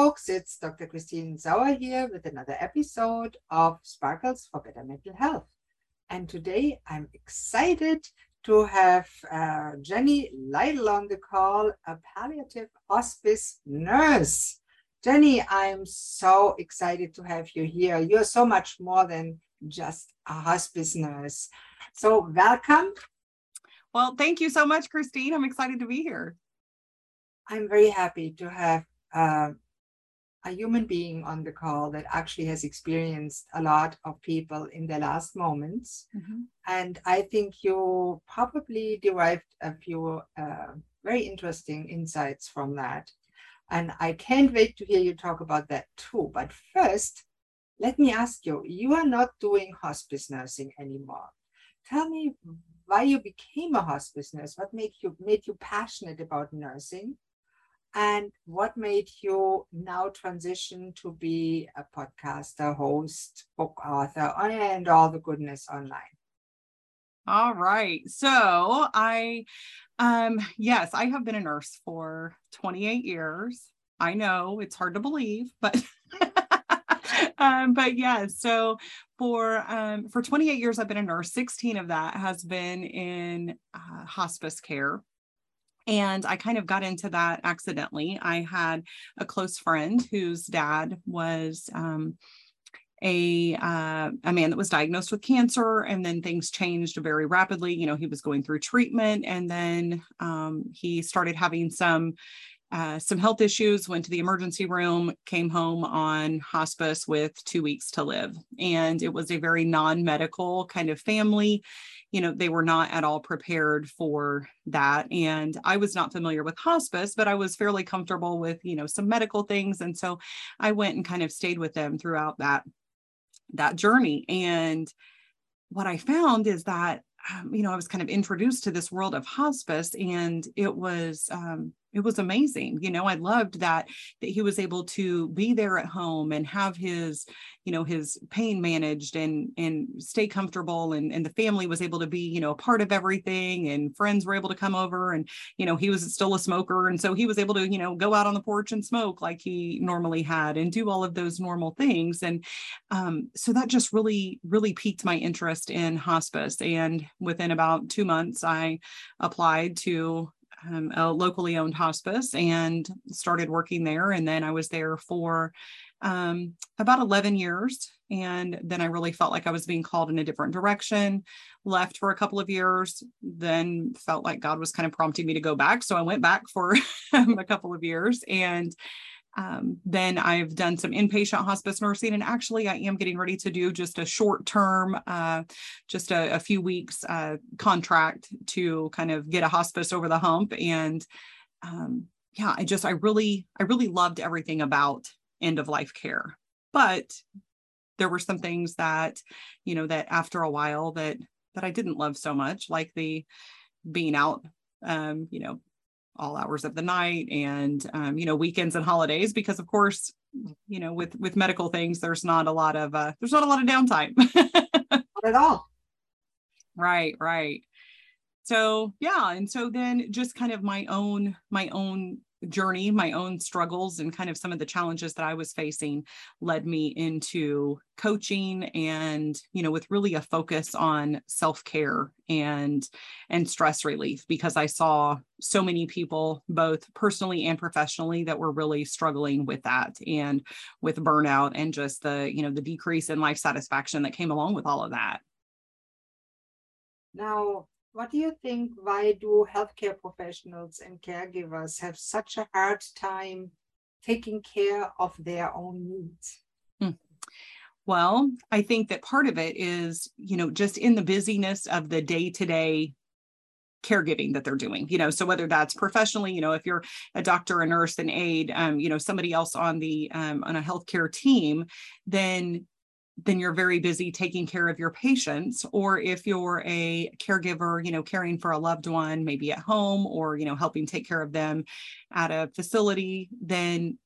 folks. It's Dr. Christine Sauer here with another episode of Sparkles for Better Mental Health. And today I'm excited to have uh, Jenny Lytle on the call, a palliative hospice nurse. Jenny, I'm so excited to have you here. You're so much more than just a hospice nurse. So, welcome. Well, thank you so much, Christine. I'm excited to be here. I'm very happy to have uh, a human being on the call that actually has experienced a lot of people in their last moments. Mm-hmm. And I think you probably derived a few uh, very interesting insights from that. And I can't wait to hear you talk about that too. But first, let me ask you you are not doing hospice nursing anymore. Tell me why you became a hospice nurse, what made you, made you passionate about nursing, and what made you now transition to be a podcaster, host, book author, and all the goodness online? All right. So I, um, yes, I have been a nurse for 28 years. I know it's hard to believe, but um, but yeah, so for um, for 28 years I've been a nurse. 16 of that has been in uh, hospice care. And I kind of got into that accidentally. I had a close friend whose dad was um, a uh, a man that was diagnosed with cancer and then things changed very rapidly you know he was going through treatment and then um, he started having some uh, some health issues went to the emergency room came home on hospice with two weeks to live. And it was a very non-medical kind of family. You know they were not at all prepared for that. And i was not familiar with hospice but i was fairly comfortable with you know some medical things. And so i went and kind of stayed with them throughout that that journey. And what I found is that, um, you know, I was kind of introduced to this world of hospice and it was, um, it was amazing you know i loved that that he was able to be there at home and have his you know his pain managed and and stay comfortable and and the family was able to be you know a part of everything and friends were able to come over and you know he was still a smoker. And so he was able to you know go out on the porch and smoke like he normally had and do all of those normal things. And um, so that just really really piqued my interest in hospice. And within about two months i applied to um, a locally owned hospice and started working there. And then I was there for um, about 11 years. And then I really felt like I was being called in a different direction, left for a couple of years, then felt like God was kind of prompting me to go back. So I went back for a couple of years and um, then I've done some inpatient hospice nursing, and actually, I am getting ready to do just a short term, uh, just a, a, few weeks uh, contract to kind of get a hospice over the hump. And um, yeah, I just, I really, I really loved everything about end of life care. But there were some things that, you know, that after a while that that I didn't love so much, like the being out um, you know, all hours of the night and um, you know weekends and holidays because of course you know with with medical things there's not a lot of uh, there's not a lot of downtime. At all. Right right. So yeah and so then just kind of my own my own journey, my own struggles, and kind of some of the challenges that I was facing led me into coaching and, you know, with really a focus on self-care and and stress relief because I saw so many people both personally and professionally that were really struggling with that and with burnout and just the, you know, the decrease in life satisfaction that came along with all of that. Now, what do you think? Why do healthcare professionals and caregivers have such a hard time taking care of their own needs? Hmm. Well, I think that part of it is, you know, just in the busyness of the day to day caregiving that they're doing you know so whether that's professionally you know if you're a doctor a nurse an aide um, you know somebody else on the um, on a healthcare team then then you're very busy taking care of your patients or if you're a caregiver you know caring for a loved one maybe at home or you know helping take care of them at a facility then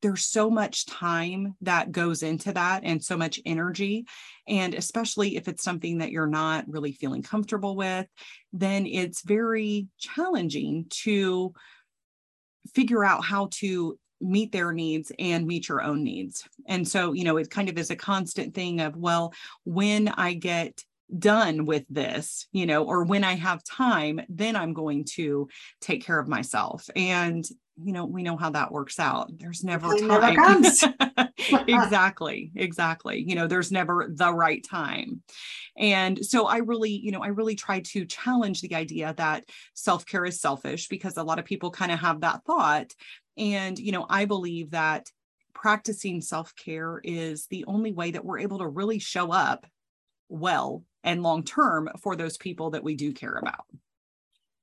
there's so much time that goes into that and so much energy and especially if it's something that you're not really feeling comfortable with then it's very challenging to figure out how to meet their needs and meet your own needs. And so, you know, it kind of is a constant thing of, well, when I get done with this, you know, or when I have time, then I'm going to take care of myself. And, you know, we know how that works out. There's never It time. never exactly. Exactly. You know, there's never the right time. And so I really, you know, I really try to challenge the idea that self care is selfish because a lot of people kind of have that thought. And, you know, I believe that practicing self care is the only way that we're able to really show up well and long term for those people that we do care about.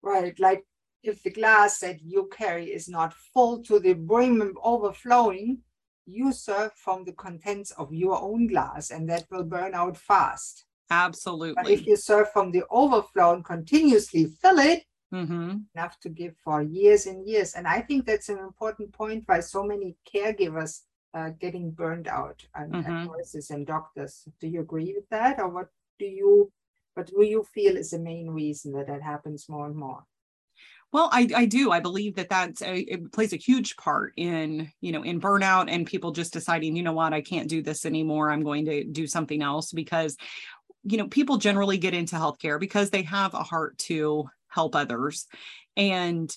Right. Like if the glass that you carry is not full to the brim overflowing, you serve from the contents of your own glass and that will burn out fast. Absolutely. But if you serve from the overflow and continuously fill it, mm-hmm. enough to give for years and years. And I think that's an important point why so many caregivers are getting burned out and, Mhm. and nurses and doctors. Do you agree with that? Or what do you what do you feel is the main reason that that happens more and more? Well, I, I do. I believe that that's a, it plays a huge part in, you know, in burnout and people just deciding, you know what, I can't do this anymore. I'm going to do something else because, you know, people generally get into healthcare because they have a heart to help others. And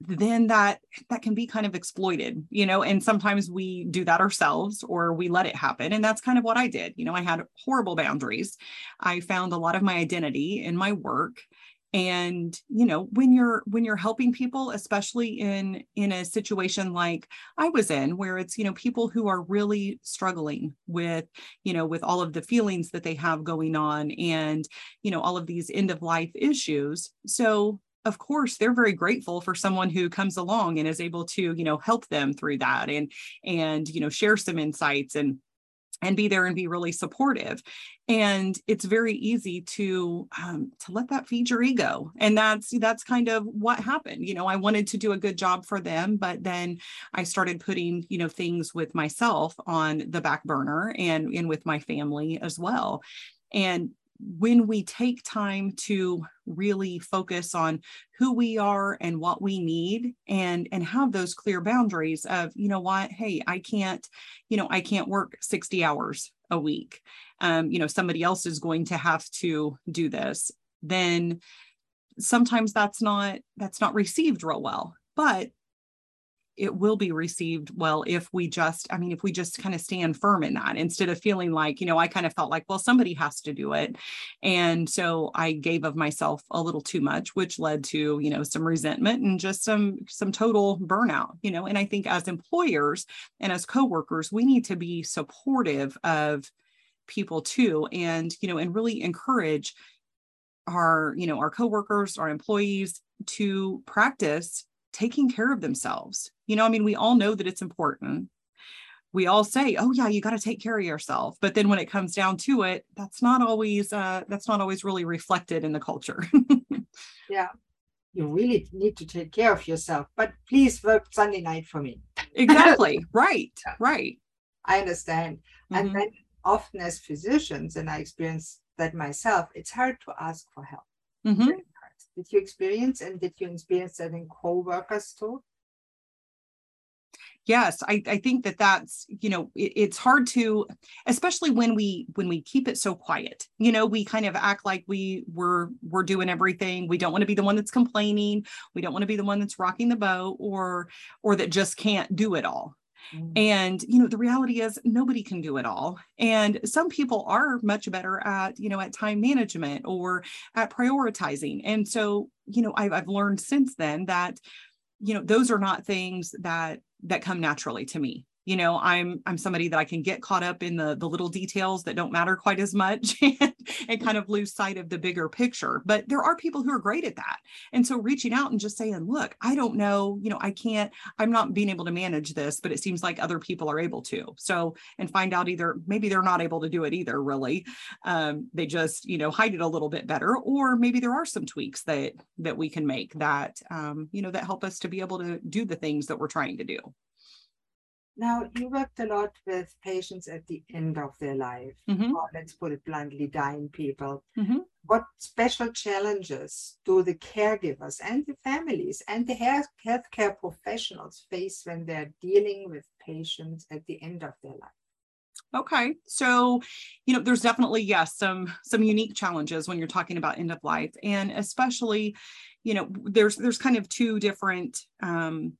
then that that can be kind of exploited you know and sometimes we do that ourselves or we let it happen. And that's kind of what i did. You know i had horrible boundaries. I found a lot of my identity in my work and you know when you're when you're helping people especially in in a situation like i was in where it's you know people who are really struggling with you know with all of the feelings that they have going on and you know all of these end of life issues. So of course they're very grateful for someone who comes along and is able to you know help them through that and and you know share some insights and and be there and be really supportive. And it's very easy to um, to let that feed your ego. And that's that's kind of what happened. You know i wanted to do a good job for them but then i started putting you know things with myself on the back burner and and with my family as well. And when we take time to really focus on who we are and what we need and and have those clear boundaries of you know what? Hey i can't you know i can't work 60 hours a week. Um you know somebody else is going to have to do this. Then sometimes that's not that's not received real well. But it will be received well if we just i mean if we just kind of stand firm in that instead of feeling like you know i kind of felt like well somebody has to do it. And so i gave of myself a little too much which led to you know some resentment and just some some total burnout you know? And i think as employers and as coworkers we need to be supportive of people too and you know and really encourage our you know our coworkers our employees to practice taking care of themselves. You know, I mean, we all know that it's important. We all say, "Oh yeah, you got to take care of yourself." But then when it comes down to it, that's not always uh that's not always really reflected in the culture. Yeah. You really need to take care of yourself, but please work Sunday night for me. exactly. Right. Yeah. Right. I understand. And Mhm. then often as physicians, and I experience that myself, it's hard to ask for help. Mhm. Did you experience and did you experience that in co-workers too? yes I, I think that that's you know it, it's hard to especially when we when we keep it so quiet you know we kind of act like we we're we're doing everything. We don't want to be the one that's complaining. We don't want to be the one that's rocking the boat or or that just can't do it all Mm. and you know the reality is nobody can do it all and some people are much better at you know at time management or at prioritizing and so you know i've, I've learned since then that you know those are not things that that come naturally to me you know i'm i'm somebody that i can get caught up in the the little details that don't matter quite as much and, kind of lose sight of the bigger picture. But there are people who are great at that. And so reaching out and just saying look i don't know you know i can't i'm not being able to manage this but it seems like other people are able to. So and find out either maybe they're not able to do it either really. Um, they just you know hide it a little bit better or maybe there are some tweaks that that we can make that um, you know that help us to be able to do the things that we're trying to do Now, you worked a lot with patients at the end of their life, mm-hmm. or let's put it bluntly, dying people. Mm-hmm. What special challenges do the caregivers and the families and the health, healthcare professionals face when they're dealing with patients at the end of their life? Okay. So, you know, there's definitely yes, some some unique challenges when you're talking about end of life and especially, you know, there's there's kind of two different um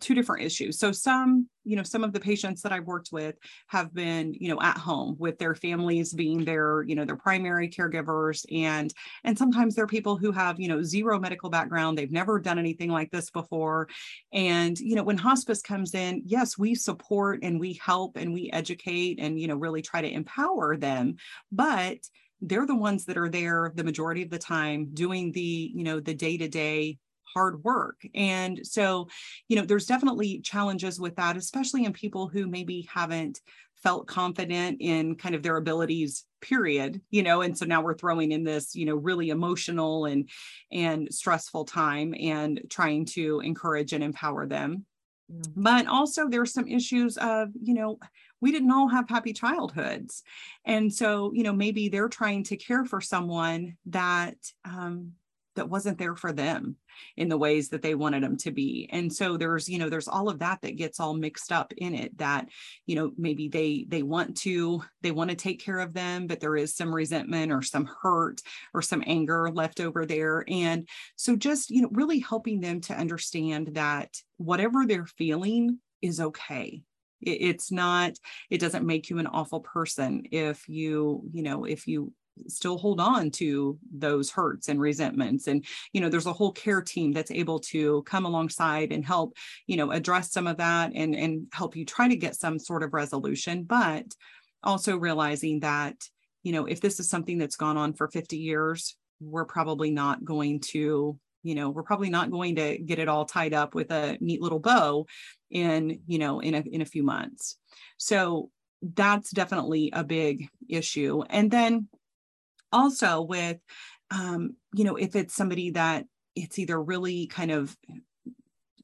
two different issues. So some, you know, some of the patients that I've worked with have been, you know, at home with their families being their, you know, their primary caregivers and and sometimes they're people who have, you know, zero medical background, they've never done anything like this before. And, you know, when hospice comes in, yes, we support and we help and we educate and, you know, really try to empower them, but they're the ones that are there the majority of the time doing the you know the day-to-day hard work. And so, you know, there's definitely challenges with that, especially in people who maybe haven't felt confident in kind of their abilities period you know and so now we're throwing in this you know really emotional and and stressful time and trying to encourage and empower them mm-hmm. but also there's some issues of you know we didn't all have happy childhoods and so you know maybe they're trying to care for someone that um, that wasn't there for them in the ways that they wanted them to be. And so there's you know there's all of that that gets all mixed up in it that you know maybe they they want to they want to take care of them but there is some resentment or some hurt or some anger left over there. And so just you know really helping them to understand that whatever they're feeling is okay. It's not it doesn't make you an awful person if you you know if you still hold on to those hurts and resentments. And you know there's a whole care team that's able to come alongside and help you know address some of that and and help you try to get some sort of resolution. But also realizing that you know if this is something that's gone on for 50 years we're probably not going to you know we're probably not going to get it all tied up with a neat little bow in you know in a in a few months. So that's definitely a big issue. And then also with um, you know if it's somebody that it's either really kind of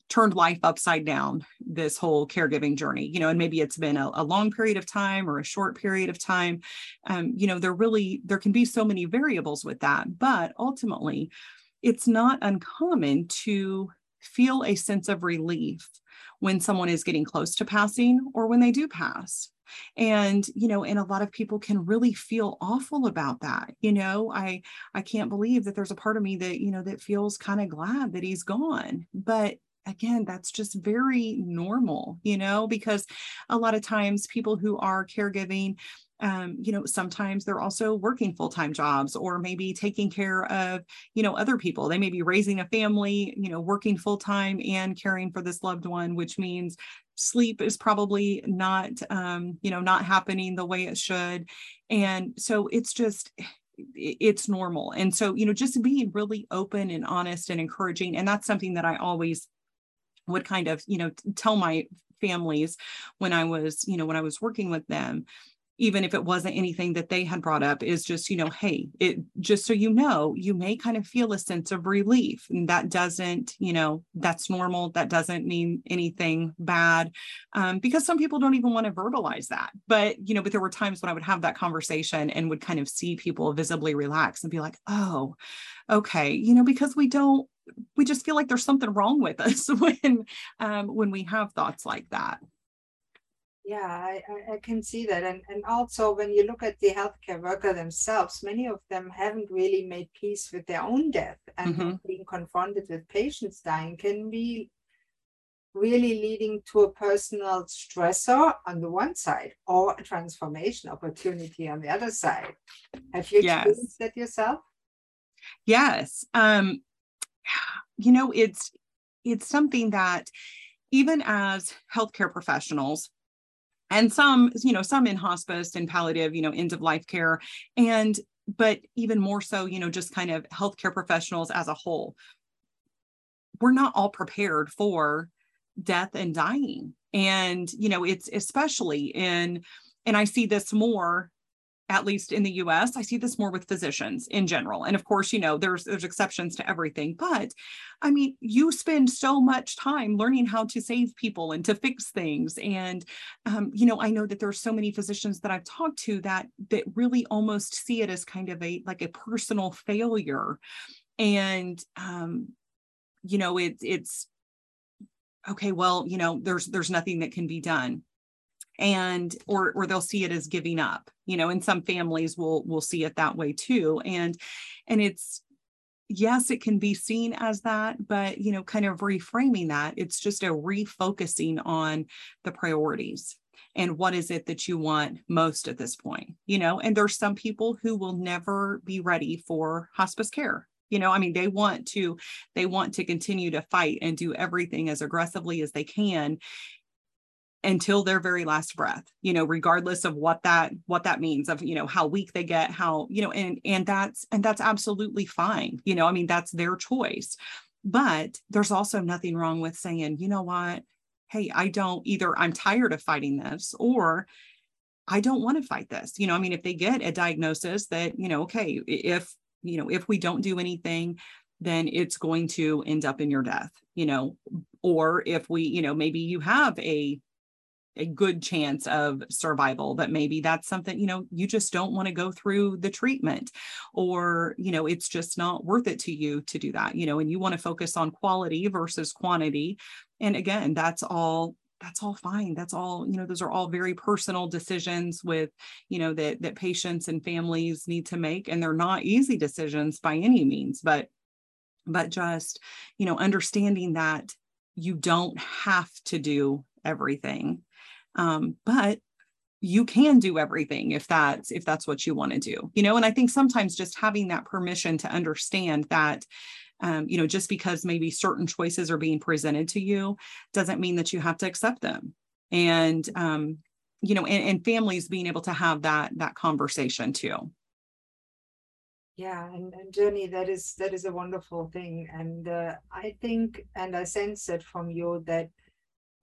turned life upside down this whole caregiving journey you know and maybe it's been a, a long period of time or a short period of time um, you know there really there can be so many variables with that. But ultimately it's not uncommon to feel a sense of relief when someone is getting close to passing or when they do pass. And you know and a lot of people can really feel awful about that you know? I i can't believe that there's a part of me that you know that feels kind of glad that he's gone. But again that's just very normal you know? Because a lot of times people who are caregiving um, you know sometimes they're also working full-time jobs or maybe taking care of you know other people. They may be raising a family you know working full-time and caring for this loved one which means sleep is probably not um, you know not happening the way it should. And so it's just it's normal. And so you know just being really open and honest and encouraging and that's something that i always would kind of you know tell my families when i was you know when i was working with them even if it wasn't anything that they had brought up is just you know hey it just so you know you may kind of feel a sense of relief and that doesn't you know that's normal that doesn't mean anything bad um, because some people don't even want to verbalize that. But you know but there were times when i would have that conversation and would kind of see people visibly relax and be like oh okay you know because we don't we just feel like there's something wrong with us when um, when we have thoughts like that yeah, I, I can see that. And, and also, when you look at the healthcare worker themselves, many of them haven't really made peace with their own death. And mm-hmm. being confronted with patients dying can be really leading to a personal stressor on the one side or a transformation opportunity on the other side. Have you experienced yes. that yourself? Yes. Um, you know, it's it's something that even as healthcare professionals, and some you know some in hospice and palliative you know end of life care and but even more so you know just kind of healthcare professionals as a whole. We're not all prepared for death and dying. And you know it's especially in and i see this more at least in the US. I see this more with physicians in general. And of course, you know, there's there's exceptions to everything, but I mean, you spend so much time learning how to save people and to fix things. And um, you know, I know that there's so many physicians that I've talked to that that really almost see it as kind of a like a personal failure. And um, you know, it, it's okay, well, you know, there's there's nothing that can be done and or or they'll see it as giving up you know and some families will will see it that way too. And and it's yes it can be seen as that but you know kind of reframing that it's just a refocusing on the priorities and what is it that you want most at this point you know? And there's some people who will never be ready for hospice care you know? I mean they want to they want to continue to fight and do everything as aggressively as they can until their very last breath you know regardless of what that what that means of you know how weak they get how you know and and that's and that's absolutely fine. You know i mean that's their choice. But there's also nothing wrong with saying you know what? Hey i don't either i'm tired of fighting this or i don't want to fight this. You know i mean if they get a diagnosis that you know okay if you know if we don't do anything then it's going to end up in your death you know or if we you know maybe you have a a good chance of survival but maybe that's something you know you just don't want to go through the treatment or you know it's just not worth it to you to do that you know and you want to focus on quality versus quantity. And again that's all that's all fine. That's all you know those are all very personal decisions with you know that that patients and families need to make and they're not easy decisions by any means but but just you know understanding that you don't have to do everything um, but you can do everything if that's if that's what you want to do you know? And i think sometimes just having that permission to understand that um, you know just because maybe certain choices are being presented to you doesn't mean that you have to accept them. And um, you know and, and families being able to have that that conversation too. Yeah and, and Jenny, that is that is a wonderful thing. And uh, i think and i sense it from you that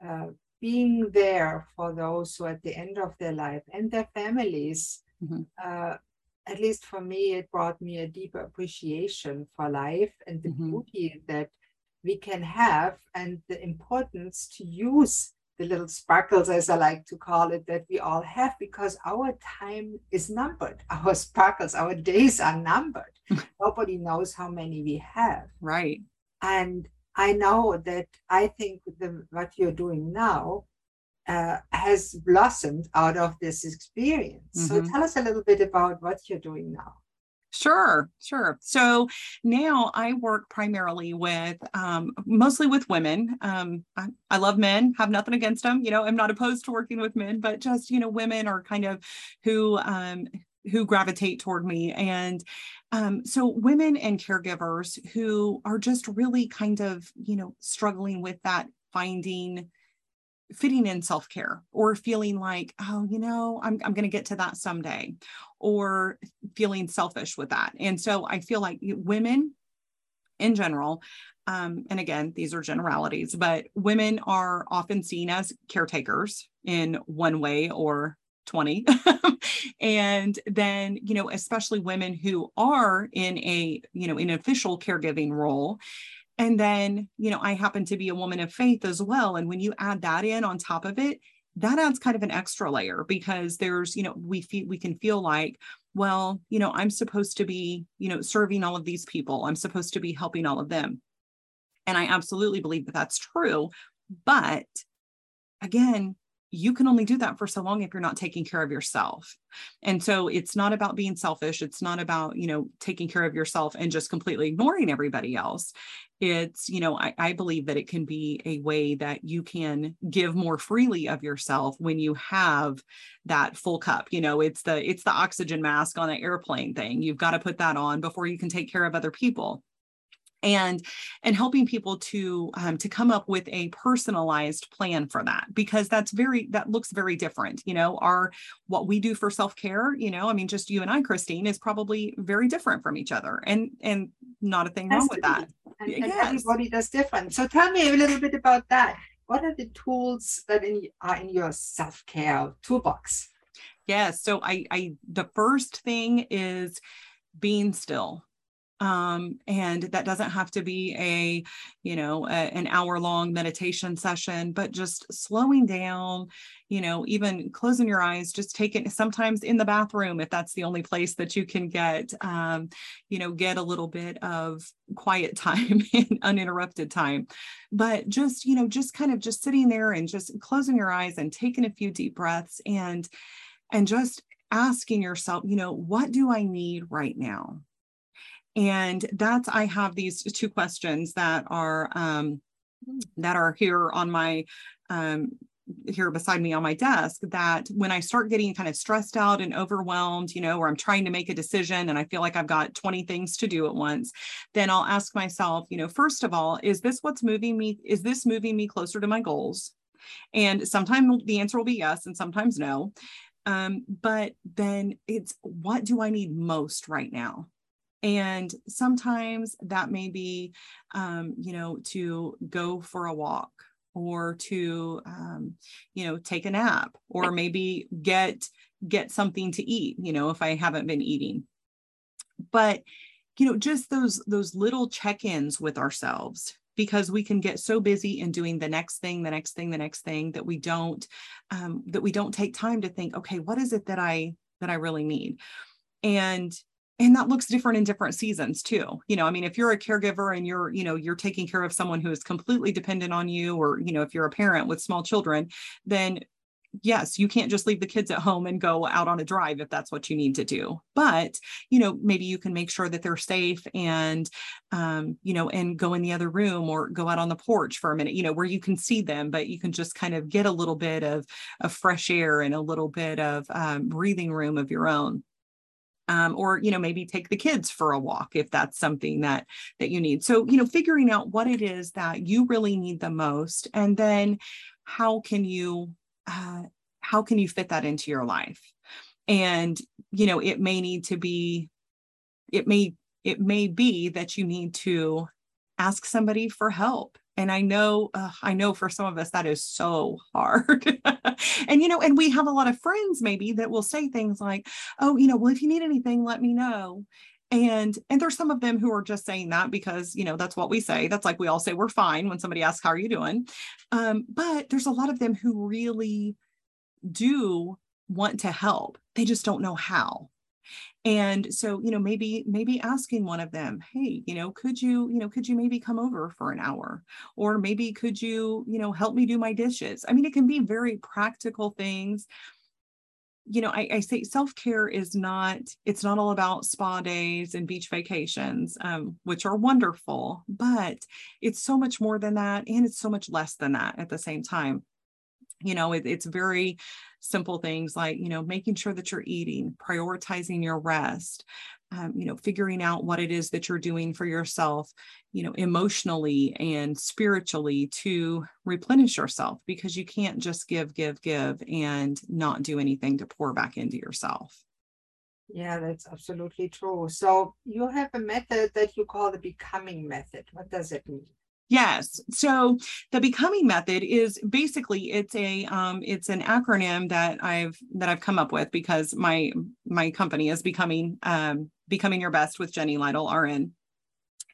uh, being there for those who at the end of their life and their families mm-hmm. uh, at least for me it brought me a deeper appreciation for life and the mm-hmm. beauty that we can have and the importance to use the little sparkles as i like to call it that we all have because our time is numbered our sparkles our days are numbered nobody knows how many we have right and I know that I think the, what you're doing now uh, has blossomed out of this experience. Mm-hmm. So tell us a little bit about what you're doing now. Sure, sure. So now I work primarily with um, mostly with women. Um, I, I, love men, have nothing against them. You know, I'm not opposed to working with men, but just, you know, women are kind of who um, who gravitate toward me. And um, so women and caregivers who are just really kind of, you know, struggling with that finding fitting in self-care or feeling like oh you know i'm, I'm going to get to that someday or feeling selfish with that and so i feel like women in general um, and again these are generalities but women are often seen as caretakers in one way or 20 and then you know especially women who are in a you know in an official caregiving role. And then you know i happen to be a woman of faith as well. And when you add that in on top of it that adds kind of an extra layer because there's you know we feel we can feel like well you know i'm supposed to be you know serving all of these people. I'm supposed to be helping all of them. And i absolutely believe that that's true. But again you can only do that for so long if you're not taking care of yourself. And so it's not about being selfish. It's not about, you know, taking care of yourself and just completely ignoring everybody else. It's, you know, I, I believe that it can be a way that you can give more freely of yourself when you have that full cup. You know, it's the it's the oxygen mask on an airplane thing. You've got to put that on before you can take care of other people and and helping people to um, to come up with a personalized plan for that because that's very that looks very different you know our what we do for self-care you know i mean just you and i christine is probably very different from each other and and not a thing wrong with that and, yes. and everybody does different so tell me a little bit about that what are the tools that in, are in your self-care toolbox Yes. So I, I, the first thing is being still um, and that doesn't have to be a you know a, an hour long meditation session but just slowing down you know even closing your eyes just take it sometimes in the bathroom if that's the only place that you can get um, you know get a little bit of quiet time and uninterrupted time. But just you know just kind of just sitting there and just closing your eyes and taking a few deep breaths and and just asking yourself you know what do i need right now and that's i have these two questions that are um, that are here on my um, here beside me on my desk that when I start getting kind of stressed out and overwhelmed, you know, where I'm trying to make a decision and I feel like I've got 20 things to do at once, then I'll ask myself, you know, first of all, is this what's moving me? Is this moving me closer to my goals? And sometimes the answer will be yes, and sometimes no. Um, but then it's what do I need most right now? And sometimes that may be, um, you know, to go for a walk or to, um, you know, take a nap or maybe get get something to eat. You know, if I haven't been eating, but you know, just those those little check-ins with ourselves because we can get so busy in doing the next thing the next thing the next thing that we don't um, that we don't take time to think okay what is it that i that i really need and and that looks different in different seasons too you know i mean if you're a caregiver and you're you know you're taking care of someone who is completely dependent on you or you know if you're a parent with small children then yes you can't just leave the kids at home and go out on a drive if that's what you need to do. But you know maybe you can make sure that they're safe and um, you know and go in the other room or go out on the porch for a minute you know where you can see them but you can just kind of get a little bit of, of fresh air and a little bit of um, breathing room of your own um, or you know maybe take the kids for a walk if that's something that that you need. So you know figuring out what it is that you really need the most and then how can you uh, how can you fit that into your life? And you know it may need to be it may it may be that you need to ask somebody for help and i know uh, i know for some of us that is so hard. And you know and we have a lot of friends maybe that will say things like oh you know well if you need anything let me know. And and there's some of them who are just saying that because you know that's what we say. That's like we all say we're fine when somebody asks how are you doing? Um, but there's a lot of them who really do want to help. They just don't know how and so you know maybe maybe asking one of them hey you know could you you know could you maybe come over for an hour? Or maybe could you you know help me do my dishes? I mean it can be very practical things. You know i, I say self-care is not it's not all about spa days and beach vacations um, which are wonderful but it's so much more than that and it's so much less than that at the same time. You know it, it's very simple things like you know making sure that you're eating prioritizing your rest um, you know figuring out what it is that you're doing for yourself you know emotionally and spiritually to replenish yourself because you can't just give give give and not do anything to pour back into yourself. Yeah that's absolutely true. So you have a method that you call the becoming method. What does it mean Yes. So the becoming method is basically it's a um, it's an acronym that I've that I've come up with because my my company is becoming um, becoming your best with Jenny Lytle RN,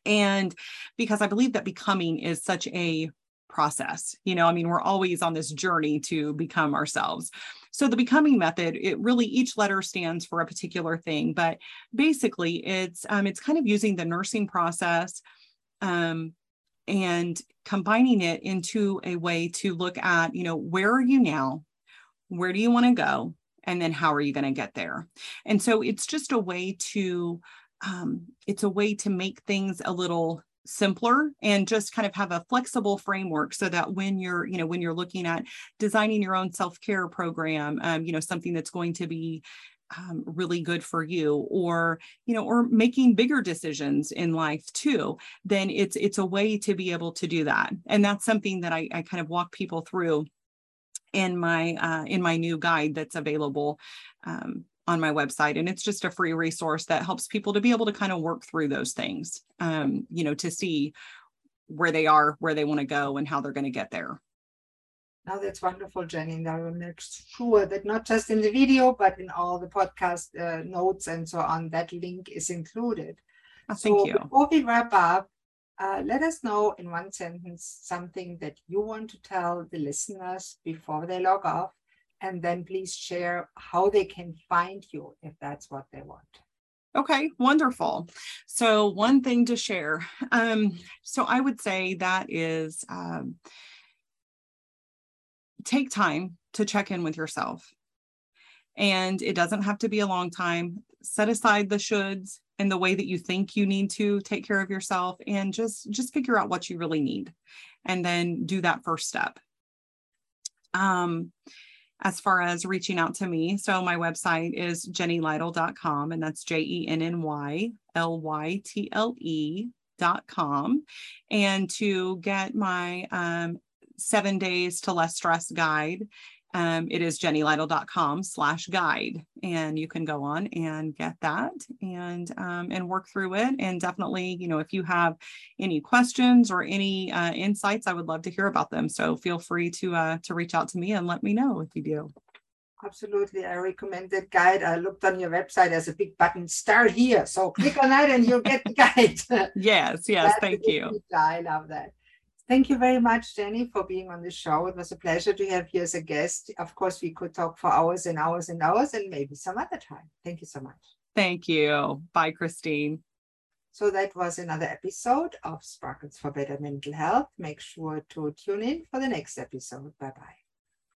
and because I believe that becoming is such a process. You know, I mean, we're always on this journey to become ourselves. So the becoming method, it really each letter stands for a particular thing, but basically it's um, it's kind of using the nursing process. Um, and combining it into a way to look at, you know, where are you now? Where do you want to go? And then how are you going to get there? And so it's just a way to, um, it's a way to make things a little simpler and just kind of have a flexible framework so that when you're you know when you're looking at designing your own self-care program um, you know something that's going to be um, really good for you or you know or making bigger decisions in life too then it's it's a way to be able to do that. And that's something that i, I kind of walk people through in my uh, in my new guide that's available um, on my website. And it's just a free resource that helps people to be able to kind of work through those things um, you know to see where they are where they want to go and how they're going to get there Now that's wonderful, Jenny. And I will make sure that not just in the video, but in all the podcast uh, notes and so on, that link is included. Oh, thank so you. Before we wrap up, uh, let us know in one sentence something that you want to tell the listeners before they log off. And then please share how they can find you if that's what they want. Okay, wonderful. So, one thing to share. Um, so, I would say that is um, take time to check in with yourself. And it doesn't have to be a long time. Set aside the shoulds and the way that you think you need to take care of yourself and just just figure out what you really need and then do that first step. Um, as far as reaching out to me. So my website is jennylytle.com and that's J E N N Y L Y T L E dot com. And to get my um, seven days to less stress guide, um, it is jennylytle.com slash guide. And you can go on and get that and um, and work through it. And definitely you know if you have any questions or any uh, insights i would love to hear about them. So feel free to uh, to reach out to me and let me know if you do. Absolutely. I recommend that guide. I looked on your website there's a big button start here. So click on that and you'll get the guide. Yes yes. Thank you. i love that Thank you very much, Jenny, for being on the show. It was a pleasure to have you as a guest. Of course, we could talk for hours and hours and hours and maybe some other time. Thank you so much. Thank you. Bye, Christine. So that was another episode of Sparkles for Better Mental Health. Make sure to tune in for the next episode. Bye bye.